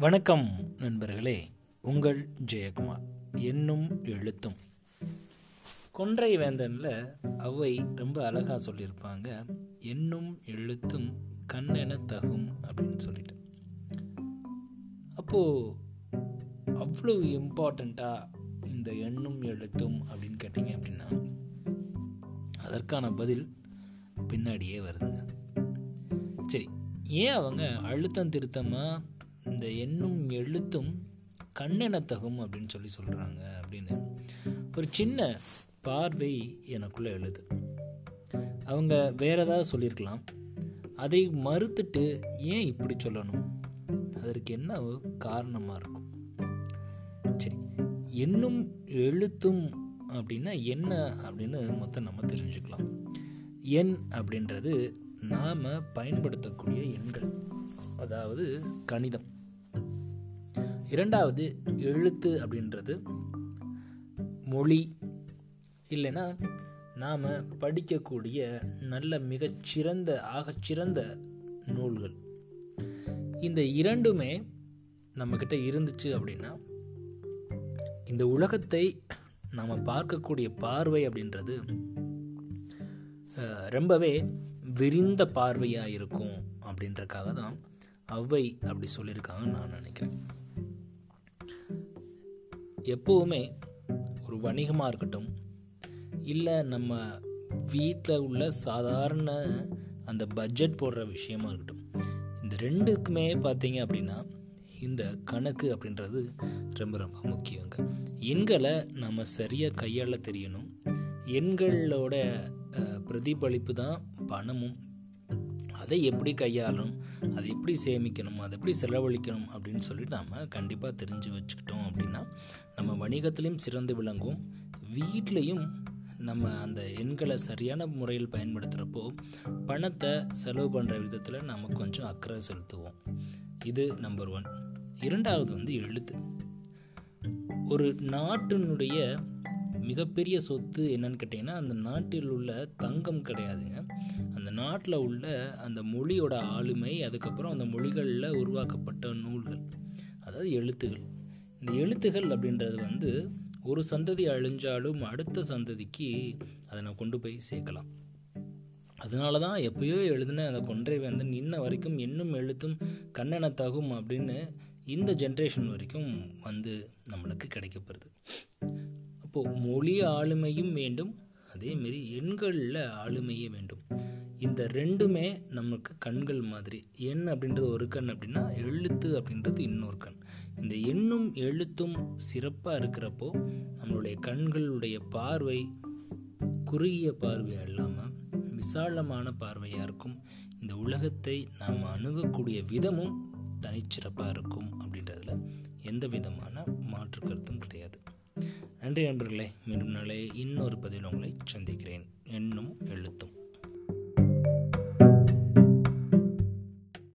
வணக்கம் நண்பர்களே உங்கள் ஜெயக்குமார். என்னும் எழுத்தும். கொன்றை வேந்தனில் அவை ரொம்ப அழகாக சொல்லியிருப்பாங்க என்னும் எழுத்தும் கண்ணென தகும் அப்படின்னு சொல்லிட்டு. அப்போது அவ்வளோ இம்பார்ட்டண்ட்டாக இந்த எண்ணும் எழுத்தும் அப்படின்னு கேட்டிங்க அப்படின்னா அதற்கான பதில் பின்னாடியே வருதுங்க. சரி ஏன் அவங்க அழுத்தம் திருத்தமாக இந்த எண்ணும் எழுத்தும் கண்ணெனத்தகும் அப்படின்னு சொல்லி சொல்கிறாங்க அப்படின்னு. ஒரு சின்ன பார்வை எனக்குள்ளே எழுது. அவங்க வேற ஏதாவது சொல்லியிருக்கலாம் அதை மறுத்துட்டு ஏன் இப்படி சொல்லணும்? அதற்கு என்ன காரணமாக இருக்கும்? சரி என்னும் எழுத்தும் அப்படின்னா என்ன அப்படின்னு மொத்தம் நம்ம தெரிஞ்சுக்கலாம். எண் அப்படின்றது நாம் பயன்படுத்தக்கூடிய எண்கள். அதாவது கணிதம். இரண்டாவது எழுத்து அப்படின்றது மொழி இல்லைன்னா நாம் படிக்கக்கூடிய நல்ல மிகச்சிறந்த ஆகச்சிறந்த நூல்கள். இந்த இரண்டுமே நம்மக்கிட்ட இருந்துச்சு அப்படின்னா இந்த உலகத்தை நாம் பார்க்கக்கூடிய பார்வை அப்படின்றது ரொம்பவே விரிந்த பார்வையாக இருக்கும் அப்படின்றக்காக தான் அவ்வை அப்படி சொல்லியிருக்காங்கன்னு நான் நினைக்கிறேன். எப்போவுமே ஒரு வணிகமாக இருக்கட்டும் இல்லை நம்ம வீட்டில் உள்ள சாதாரண அந்த பட்ஜெட் போடுற விஷயமா இருக்கட்டும் இந்த ரெண்டுக்குமே பார்த்தீங்க அப்படின்னா இந்த கணக்கு அப்படின்றது ரொம்ப ரொம்ப முக்கியங்க. எண்களை நம்ம சரியாக கையாள தெரியணும். எண்களோட பிரதிபலிப்பு தான் பணமும் அதை எப்படி கையாளணும் அதை எப்படி சேமிக்கணும் அதை எப்படி செலவழிக்கணும் அப்படின்னு சொல்லிட்டு நாம் கண்டிப்பாக தெரிஞ்சு வச்சுக்கிட்டோம் அப்படின்னா நம்ம வணிகத்திலையும் சிறந்து விளங்கும். வீட்லேயும் நம்ம அந்த எண்களை சரியான முறையில் பயன்படுத்துகிறப்போ பணத்தை செலவு பண்ணுற விதத்தில் நம்ம கொஞ்சம் அக்கறை செலுத்துவோம். இது நம்பர் ஒன் இரண்டாவது வந்து எழுத்து. ஒரு நாட்டினுடைய மிகப்பெரிய சொத்து என்னன்னு கேட்டிங்கன்னா அந்த நாட்டில் உள்ள தங்கம் கிடையாதுங்க. நாட்டில் உள்ள அந்த மொழியோட ஆளுமை அதுக்கப்புறம் அந்த மொழிகளில் உருவாக்கப்பட்ட நூல்கள் அதாவது எழுத்துகள். இந்த எழுத்துகள் அப்படின்றது வந்து ஒரு சந்ததி அழிஞ்சாலும் அடுத்த சந்ததிக்கு அதை நான் கொண்டு போய் சேர்க்கலாம். அதனால தான் எப்பயோ எழுதின அந்த கொன்றை வந்து இன்ன வரைக்கும் இன்னும் எழுத்தும் கண்ணெனத்தாகும் அப்படின்னு இந்த ஜென்ரேஷன் வரைக்கும் வந்து நம்மளுக்கு கிடைக்கப்படுது. அப்போது மொழி ஆளுமையும் வேண்டும் அதேமாரி எண்களில் ஆளுமையே வேண்டும். இந்த ரெண்டுமே நமக்கு கண்கள் மாதிரி. எண் அப்படின்றது ஒரு கண் அப்படின்னா எழுத்து அப்படின்றது இன்னொரு கண். இந்த எண்ணும் எழுத்தும் சிறப்பாக இருக்கிறப்போ நம்மளுடைய கண்களுடைய பார்வை குறுகிய பார்வையாக இல்லாமல் விசாலமான பார்வையாக இருக்கும். இந்த உலகத்தை நாம் அணுகக்கூடிய விதமும் தனிச்சிறப்பாக இருக்கும் அப்படின்றதுல எந்த விதமான மாற்று கருத்தும் கிடையாது. நன்றி நண்பர்களே மீண்டும் நாளை இன்னொரு பதிவில் உங்களை சந்திக்கிறேன். எண்ணும் எழுத்தும்.